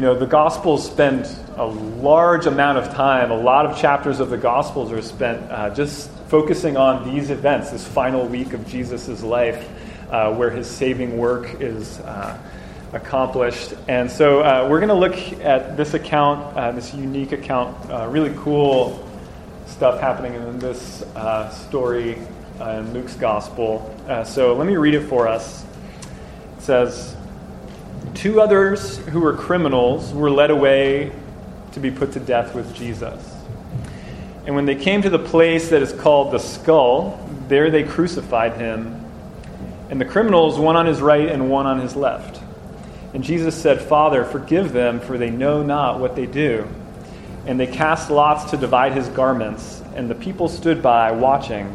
You know, the Gospels spend a large amount of time, a lot of chapters of the Gospels are spent uh, just focusing on these events, this final week of Jesus' life, uh, where his saving work is uh, accomplished. And so uh, we're going to look at this account, uh, this unique account, uh, really cool stuff happening in this story in Luke's Gospel. so let me read it for us. It says, Two others who were criminals were led away to be put to death with Jesus. And when they came to the place that is called the skull, there they crucified him, and the criminals, one on his right and one on his left. And Jesus said, Father, forgive them, for they know not what they do. And they cast lots to divide his garments, and the people stood by, watching.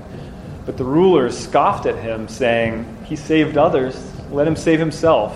But the rulers scoffed at him, saying, He saved others, let him save himself.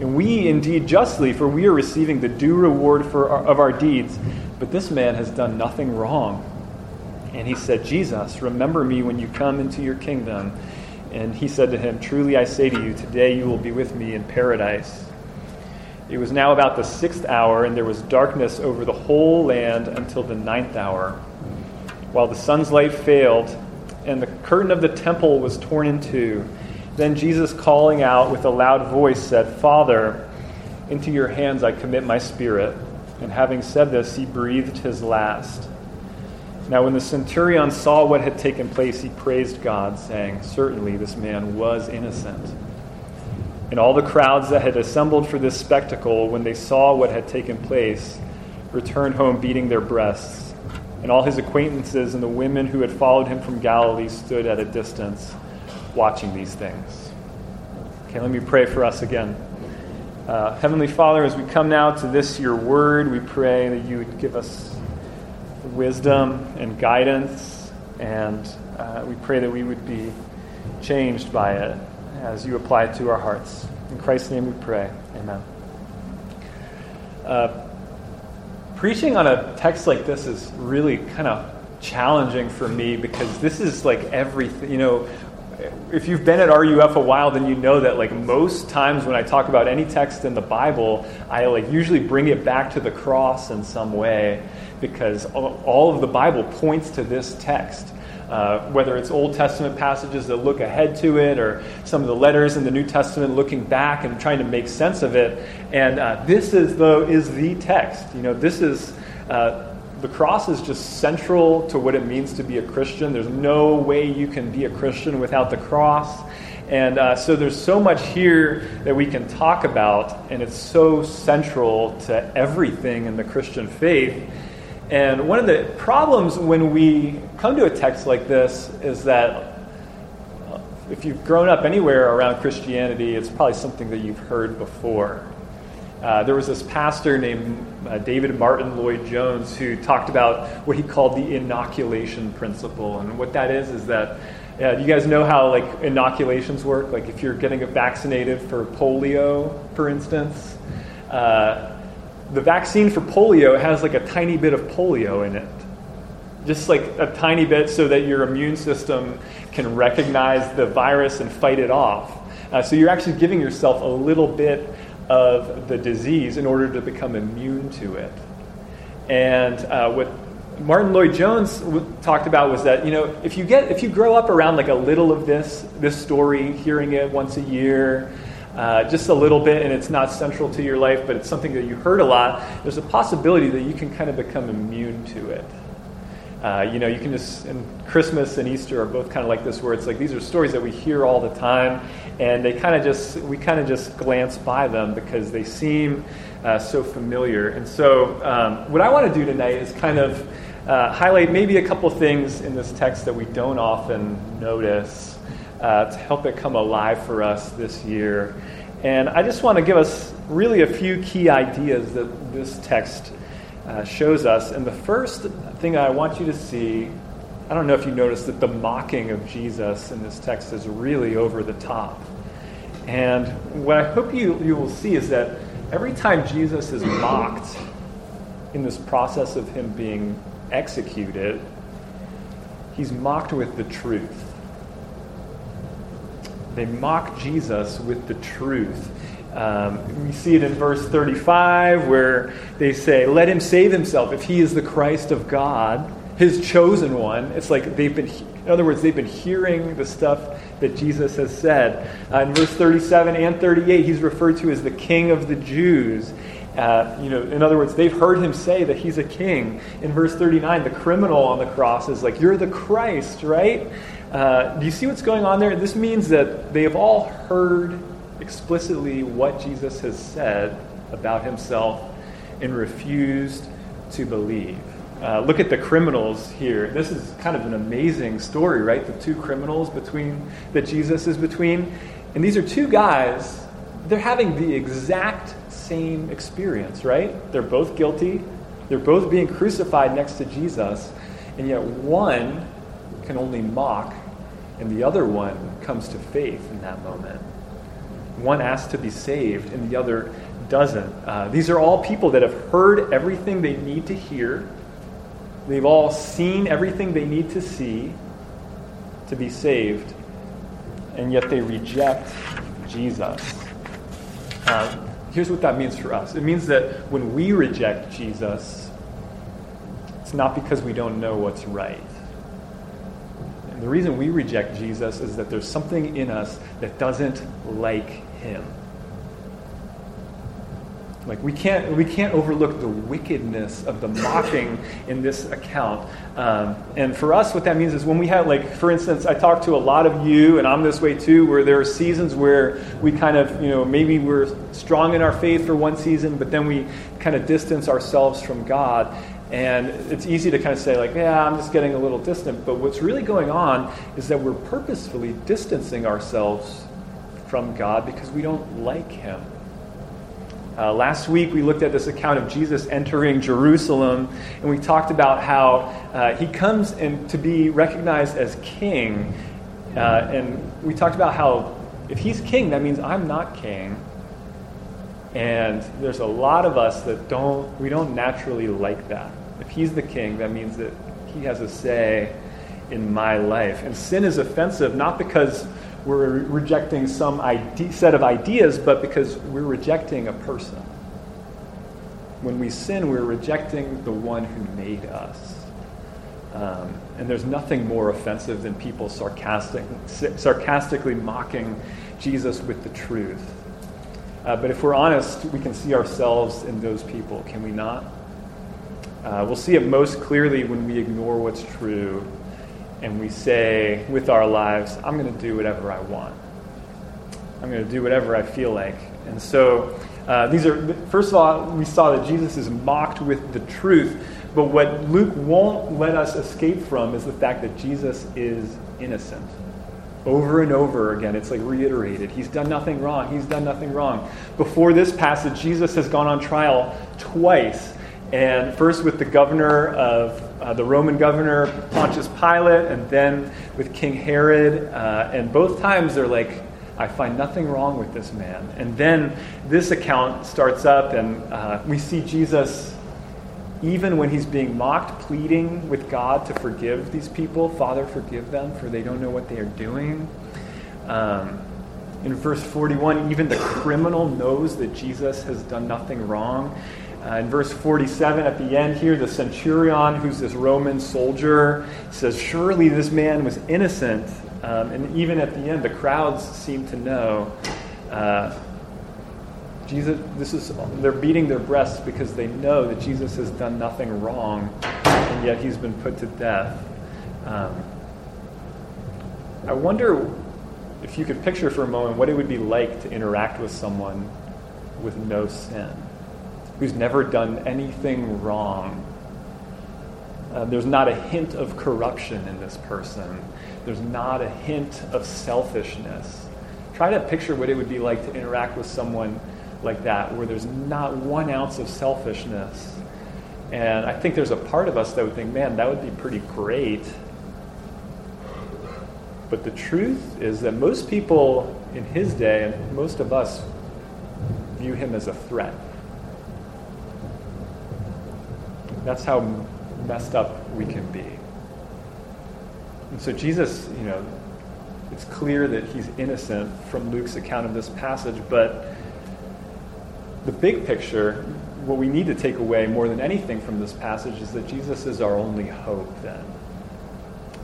And we indeed justly, for we are receiving the due reward for our, of our deeds. But this man has done nothing wrong. And he said, Jesus, remember me when you come into your kingdom. And he said to him, Truly I say to you, today you will be with me in paradise. It was now about the sixth hour, and there was darkness over the whole land until the ninth hour, while the sun's light failed, and the curtain of the temple was torn in two. Then Jesus, calling out with a loud voice, said, Father, into your hands I commit my spirit. And having said this, he breathed his last. Now, when the centurion saw what had taken place, he praised God, saying, Certainly this man was innocent. And all the crowds that had assembled for this spectacle, when they saw what had taken place, returned home beating their breasts. And all his acquaintances and the women who had followed him from Galilee stood at a distance watching these things. Okay, let me pray for us again. Uh, Heavenly Father, as we come now to this, your word, we pray that you would give us wisdom and guidance, and uh, we pray that we would be changed by it as you apply it to our hearts. In Christ's name we pray. Amen. Uh, preaching on a text like this is really kind of challenging for me because this is like everything, you know, if you've been at RUF a while, then you know that like most times when I talk about any text in the Bible, I like usually bring it back to the cross in some way because all of the Bible points to this text. Uh, whether it's Old Testament passages that look ahead to it, or some of the letters in the New Testament looking back and trying to make sense of it, and uh, this is though is the text. You know, this is uh, the cross is just central to what it means to be a Christian. There's no way you can be a Christian without the cross. And uh, so there's so much here that we can talk about, and it's so central to everything in the Christian faith. And one of the problems when we come to a text like this is that uh, if you've grown up anywhere around Christianity, it's probably something that you've heard before. Uh, there was this pastor named uh, David Martyn Lloyd Jones who talked about what he called the inoculation principle. And what that is is that uh, you guys know how like inoculations work? Like if you're getting vaccinated for polio, for instance, uh, the vaccine for polio has like a tiny bit of polio in it. Just like a tiny bit so that your immune system can recognize the virus and fight it off. Uh, so you're actually giving yourself a little bit of the disease in order to become immune to it. And uh, what Martyn Lloyd Jones w- talked about was that you know if you get if you grow up around like a little of this this story, hearing it once a year, uh, just a little bit, and it's not central to your life, but it's something that you heard a lot. There's a possibility that you can kind of become immune to it. Uh, you know, you can just, and Christmas and Easter are both kind of like this, where it's like these are stories that we hear all the time, and they kind of just, we kind of just glance by them because they seem uh, so familiar. And so, um, what I want to do tonight is kind of uh, highlight maybe a couple things in this text that we don't often notice uh, to help it come alive for us this year. And I just want to give us really a few key ideas that this text uh, shows us. And the first thing I want you to see, I don't know if you noticed that the mocking of Jesus in this text is really over the top. And what I hope you, you will see is that every time Jesus is mocked in this process of him being executed, he's mocked with the truth. They mock Jesus with the truth. Um, we see it in verse 35 where they say, Let him save himself if he is the Christ of God, his chosen one. It's like they've been, in other words, they've been hearing the stuff that Jesus has said. Uh, in verse 37 and 38, he's referred to as the King of the Jews. Uh, you know, in other words, they've heard him say that he's a king. In verse 39, the criminal on the cross is like, You're the Christ, right? Uh, do you see what's going on there? This means that they have all heard explicitly what Jesus has said about himself and refused to believe. Uh, look at the criminals here. This is kind of an amazing story, right? The two criminals between that Jesus is between. And these are two guys, they're having the exact same experience, right? They're both guilty. They're both being crucified next to Jesus. And yet one can only mock, and the other one comes to faith in that moment. One asks to be saved, and the other doesn't. Uh, these are all people that have heard everything they need to hear. They've all seen everything they need to see to be saved, and yet they reject Jesus. Uh, here's what that means for us it means that when we reject Jesus, it's not because we don't know what's right. The reason we reject Jesus is that there's something in us that doesn't like him. Like we can't we can't overlook the wickedness of the mocking in this account. Um, and for us, what that means is when we have like, for instance, I talk to a lot of you, and I'm this way too, where there are seasons where we kind of you know maybe we're strong in our faith for one season, but then we kind of distance ourselves from God. And it's easy to kind of say, like, yeah, I'm just getting a little distant. But what's really going on is that we're purposefully distancing ourselves from God because we don't like Him. Uh, last week, we looked at this account of Jesus entering Jerusalem, and we talked about how uh, he comes in to be recognized as king. Uh, and we talked about how if he's king, that means I'm not king. And there's a lot of us that don't, we don't naturally like that. If he's the king, that means that he has a say in my life. And sin is offensive not because we're rejecting some ide- set of ideas, but because we're rejecting a person. When we sin, we're rejecting the one who made us. Um, and there's nothing more offensive than people sarcastic, sarcastically mocking Jesus with the truth. Uh, but if we're honest, we can see ourselves in those people, can we not? Uh, we'll see it most clearly when we ignore what's true and we say with our lives, I'm going to do whatever I want. I'm going to do whatever I feel like. And so, uh, these are, first of all, we saw that Jesus is mocked with the truth. But what Luke won't let us escape from is the fact that Jesus is innocent. Over and over again, it's like reiterated. He's done nothing wrong. He's done nothing wrong. Before this passage, Jesus has gone on trial twice. And first with the governor of uh, the Roman governor Pontius Pilate, and then with King Herod. Uh, and both times they're like, I find nothing wrong with this man. And then this account starts up, and uh, we see Jesus, even when he's being mocked, pleading with God to forgive these people. Father, forgive them, for they don't know what they are doing. Um, in verse 41, even the criminal knows that Jesus has done nothing wrong. Uh, in verse 47, at the end here, the centurion, who's this Roman soldier, says, Surely this man was innocent. Um, and even at the end, the crowds seem to know. Uh, Jesus, this is, they're beating their breasts because they know that Jesus has done nothing wrong. and yet he's been put to death. Um, I wonder if you could picture for a moment what it would be like to interact with someone with no sin, who's never done anything wrong. Uh, there's not a hint of corruption in this person. There's not a hint of selfishness. Try to picture what it would be like to interact with someone like that, where there's not one ounce of selfishness. And I think there's a part of us that would think, man, that would be pretty great. But the truth is that most people in his day, and most of us, view him as a threat. That's how messed up we can be. And so Jesus, you know, it's clear that he's innocent from Luke's account of this passage, but the big picture, what we need to take away more than anything from this passage is that Jesus is our only hope then.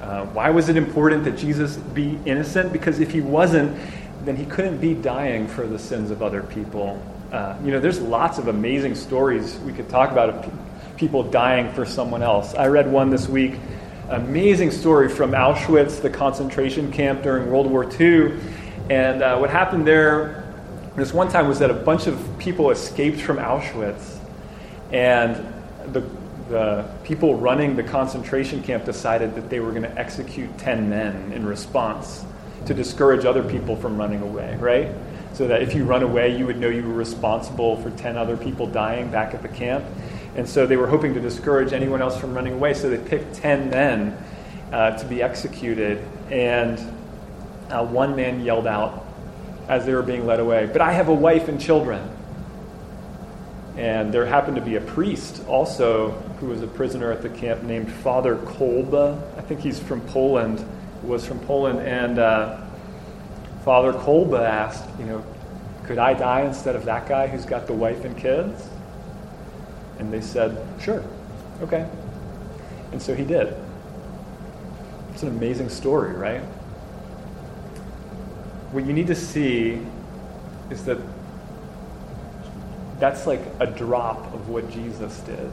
Uh, why was it important that Jesus be innocent? Because if he wasn't, then he couldn't be dying for the sins of other people. Uh, you know, there's lots of amazing stories we could talk about of people dying for someone else. I read one this week, amazing story from Auschwitz, the concentration camp during World War II. And uh, what happened there this one time was that a bunch of people escaped from Auschwitz, and the, the people running the concentration camp decided that they were going to execute 10 men in response to discourage other people from running away, right? So that if you run away, you would know you were responsible for 10 other people dying back at the camp. And so they were hoping to discourage anyone else from running away, so they picked 10 men uh, to be executed. And uh, one man yelled out, as they were being led away. But I have a wife and children. And there happened to be a priest also who was a prisoner at the camp named Father Kolbe. I think he's from Poland, was from Poland. And uh, Father Kolbe asked, you know, could I die instead of that guy who's got the wife and kids? And they said, sure, okay. And so he did. It's an amazing story, right? What you need to see is that that's like a drop of what Jesus did.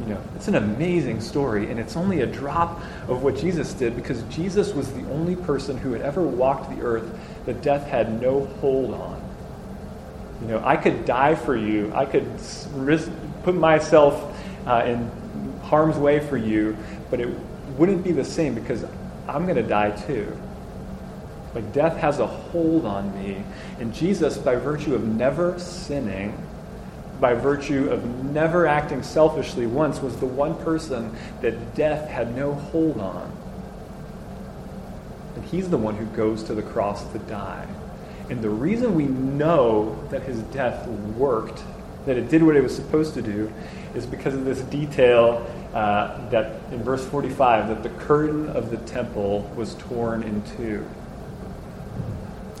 You know, it's an amazing story, and it's only a drop of what Jesus did because Jesus was the only person who had ever walked the earth that death had no hold on. You know, I could die for you, I could risk, put myself uh, in harm's way for you, but it wouldn't be the same because I'm going to die too. Like death has a hold on me. And Jesus, by virtue of never sinning, by virtue of never acting selfishly once, was the one person that death had no hold on. And he's the one who goes to the cross to die. And the reason we know that his death worked, that it did what it was supposed to do, is because of this detail uh, that in verse 45 that the curtain of the temple was torn in two.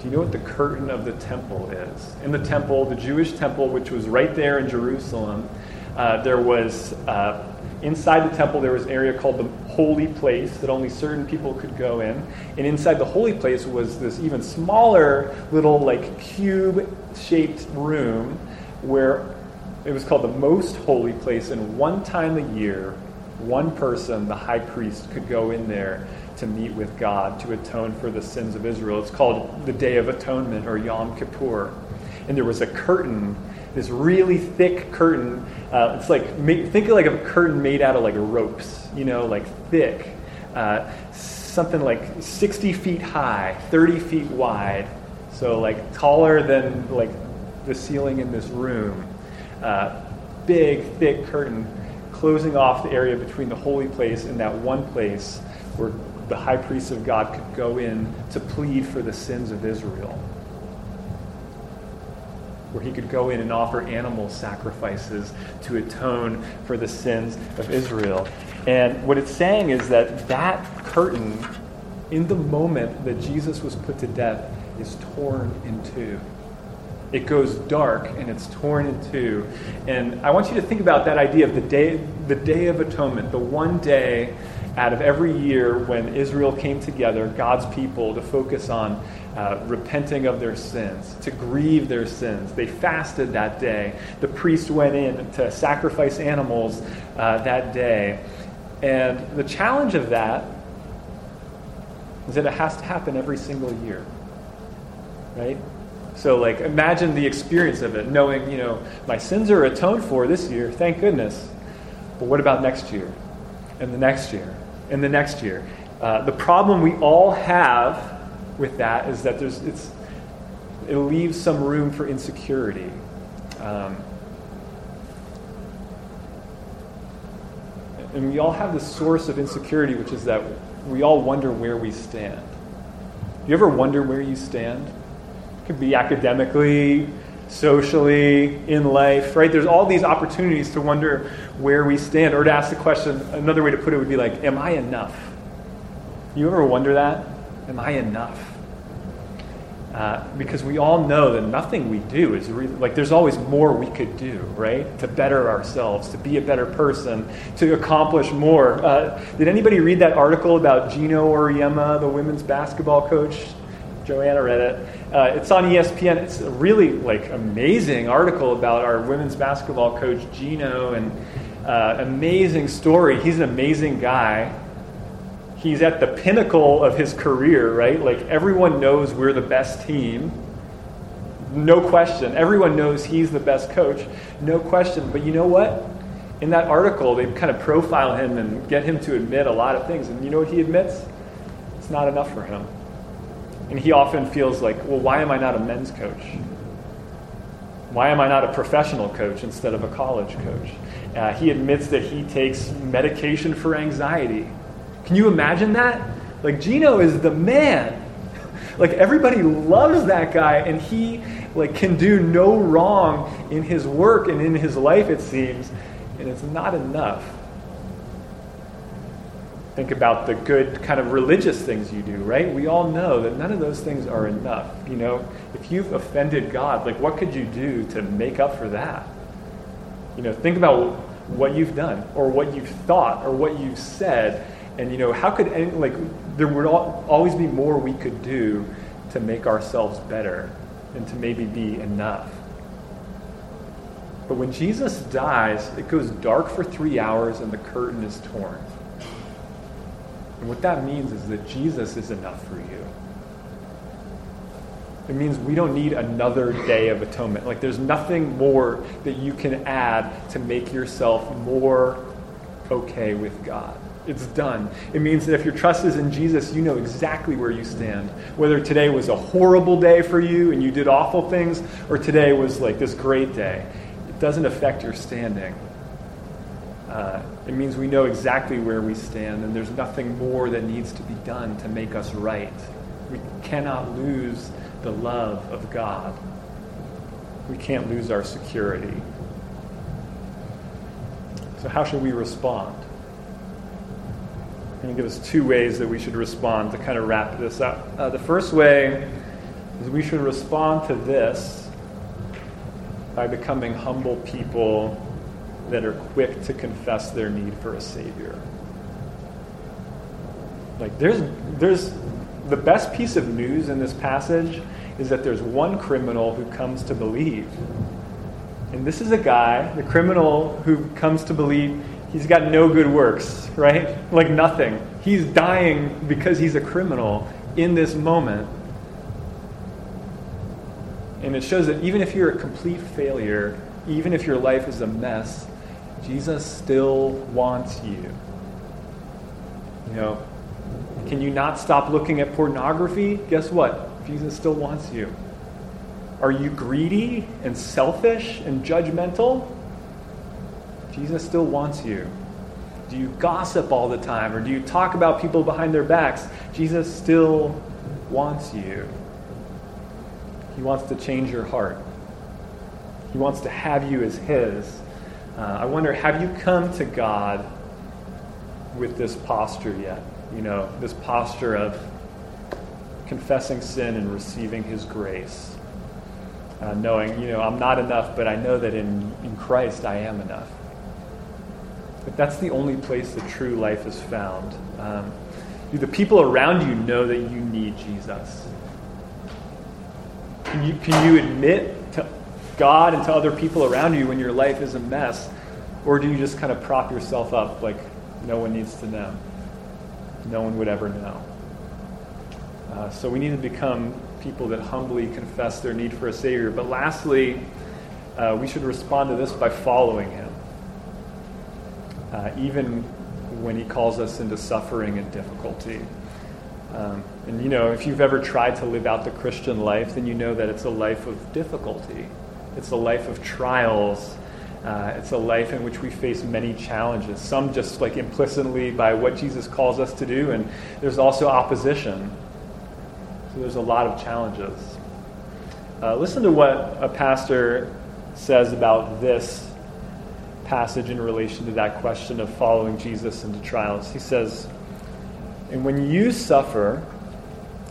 Do you know what the curtain of the temple is? In the temple, the Jewish temple, which was right there in Jerusalem, uh, there was, uh, inside the temple, there was an area called the Holy Place that only certain people could go in. And inside the Holy Place was this even smaller little, like, cube shaped room where it was called the Most Holy Place. And one time a year, one person, the high priest, could go in there to meet with God to atone for the sins of Israel. It's called the Day of Atonement or Yom Kippur. And there was a curtain, this really thick curtain. Uh, it's like, think of like a curtain made out of like ropes, you know, like thick. Uh, something like 60 feet high, 30 feet wide. So like taller than like the ceiling in this room. Uh, big, thick curtain closing off the area between the holy place and that one place where the high priest of God could go in to plead for the sins of Israel. Where he could go in and offer animal sacrifices to atone for the sins of Israel. And what it's saying is that that curtain, in the moment that Jesus was put to death, is torn in two. It goes dark and it's torn in two. And I want you to think about that idea of the day, the day of atonement, the one day out of every year when Israel came together, God's people, to focus on uh, repenting of their sins, to grieve their sins. They fasted that day. The priest went in to sacrifice animals uh, that day. And the challenge of that is that it has to happen every single year. Right? So, like, imagine the experience of it, knowing, you know, my sins are atoned for this year, thank goodness. But what about next year? And the next year? And the next year? Uh, the problem we all have with that is that there's, it's, it leaves some room for insecurity. Um, and we all have this source of insecurity, which is that we all wonder where we stand. Do you ever wonder where you stand? It could be academically, socially, in life, right? There's all these opportunities to wonder where we stand, or to ask the question, another way to put it would be like, Am I enough? You ever wonder that? Am I enough? Uh, because we all know that nothing we do is really, like there's always more we could do, right? To better ourselves, to be a better person, to accomplish more. Uh, did anybody read that article about Geno Auriemma, the women's basketball coach? Joanna read it. Uh, it's on ESPN. It's a really like amazing article about our women's basketball coach Geno and uh, amazing story. He's an amazing guy he's at the pinnacle of his career, right? Like everyone knows we're the best team. No question. Everyone knows he's the best coach. No question. But you know what? In that article, they kind of profile him and get him to admit a lot of things. And you know what he admits? It's not enough for him. And he often feels like, well, why am I not a men's coach? Why am I not a professional coach instead of a college coach? Uh, he admits that he takes medication for anxiety can you imagine that? Like, Geno is the man. like, everybody loves that guy, and he like can do no wrong in his work and in his life, it seems, and it's not enough. Think about the good kind of religious things you do, right? We all know that none of those things are enough. You know, if you've offended God, like what could you do to make up for that? You know, think about what you've done or what you've thought or what you've said and you know, how could any, like there would always be more we could do to make ourselves better and to maybe be enough. But when Jesus dies, it goes dark for three hours and the curtain is torn. And what that means is that Jesus is enough for you. It means we don't need another day of atonement. Like, there's nothing more that you can add to make yourself more okay with God. It's done. It means that if your trust is in Jesus, you know exactly where you stand. Whether today was a horrible day for you and you did awful things, or today was like this great day, it doesn't affect your standing. Uh, it means we know exactly where we stand, and there's nothing more that needs to be done to make us right. We cannot lose the love of God. We can't lose our security. So, how should we respond? going to give us two ways that we should respond to kind of wrap this up. Uh, the first way is we should respond to this by becoming humble people that are quick to confess their need for a Savior. Like, there's, there's the best piece of news in this passage is that there's one criminal who comes to believe. And this is a guy, the criminal who comes to believe he's got no good works, right? Like nothing. He's dying because he's a criminal in this moment. And it shows that even if you're a complete failure, even if your life is a mess, Jesus still wants you. You know, can you not stop looking at pornography? Guess what? Jesus still wants you. Are you greedy and selfish and judgmental? Jesus still wants you. Do you gossip all the time or do you talk about people behind their backs? Jesus still wants you. He wants to change your heart. He wants to have you as His. Uh, I wonder, have you come to God with this posture yet? You know, this posture of confessing sin and receiving His grace. Uh, knowing, you know, I'm not enough, but I know that in, in Christ I am enough. But that's the only place the true life is found. Um, do the people around you know that you need Jesus? Can you, can you admit God and to other people around you when your life is a mess? Or do you just kind of prop yourself up like no one needs to know? No one would ever know. Uh, so we need to become people that humbly confess their need for a Savior. But lastly, uh, we should respond to this by following Him, uh, even when He calls us into suffering and difficulty. Um, and you know, if you've ever tried to live out the Christian life, then you know that it's a life of difficulty. It's a life of trials. Uh, it's a life in which we face many challenges, some just like implicitly by what Jesus calls us to do, and there's also opposition. So there's a lot of challenges. Uh, listen to what a pastor says about this passage in relation to that question of following Jesus into trials. He says, And when you suffer,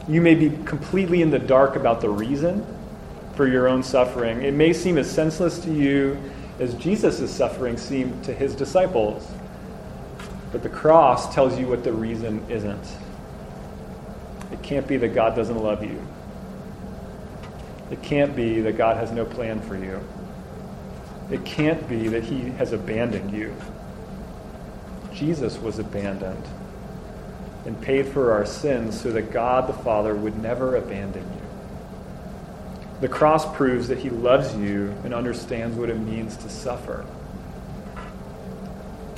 you may be completely in the dark about the reason for your own suffering. It may seem as senseless to you as Jesus' suffering seemed to his disciples. But the cross tells you what the reason isn't. It can't be that God doesn't love you. It can't be that God has no plan for you. It can't be that he has abandoned you. Jesus was abandoned and paid for our sins so that God the Father would never abandon you. The cross proves that he loves you and understands what it means to suffer.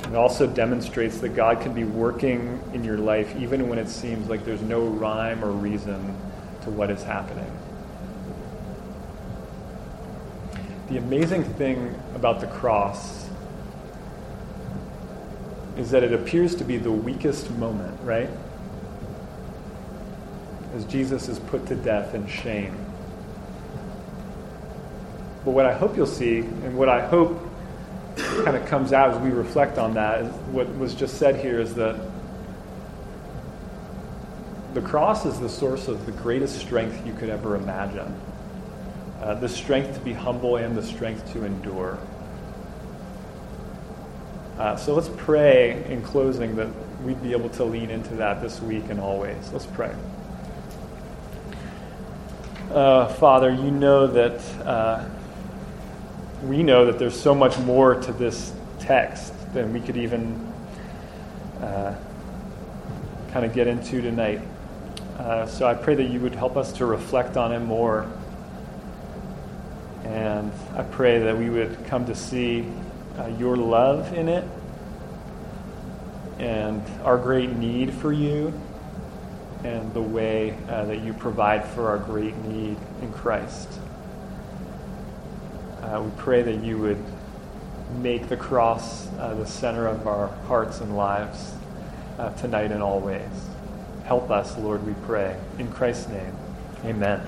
It also demonstrates that God can be working in your life even when it seems like there's no rhyme or reason to what is happening. The amazing thing about the cross is that it appears to be the weakest moment, right? As Jesus is put to death in shame. But what I hope you'll see, and what I hope kind of comes out as we reflect on that, is what was just said here is that the cross is the source of the greatest strength you could ever imagine uh, the strength to be humble and the strength to endure. Uh, so let's pray in closing that we'd be able to lean into that this week and always. Let's pray. Uh, Father, you know that uh, we know that there's so much more to this text than we could even uh, kind of get into tonight. Uh, so I pray that you would help us to reflect on it more. And I pray that we would come to see uh, your love in it and our great need for you and the way uh, that you provide for our great need in Christ. Uh, we pray that you would make the cross uh, the center of our hearts and lives uh, tonight and always. Help us, Lord, we pray. In Christ's name, amen.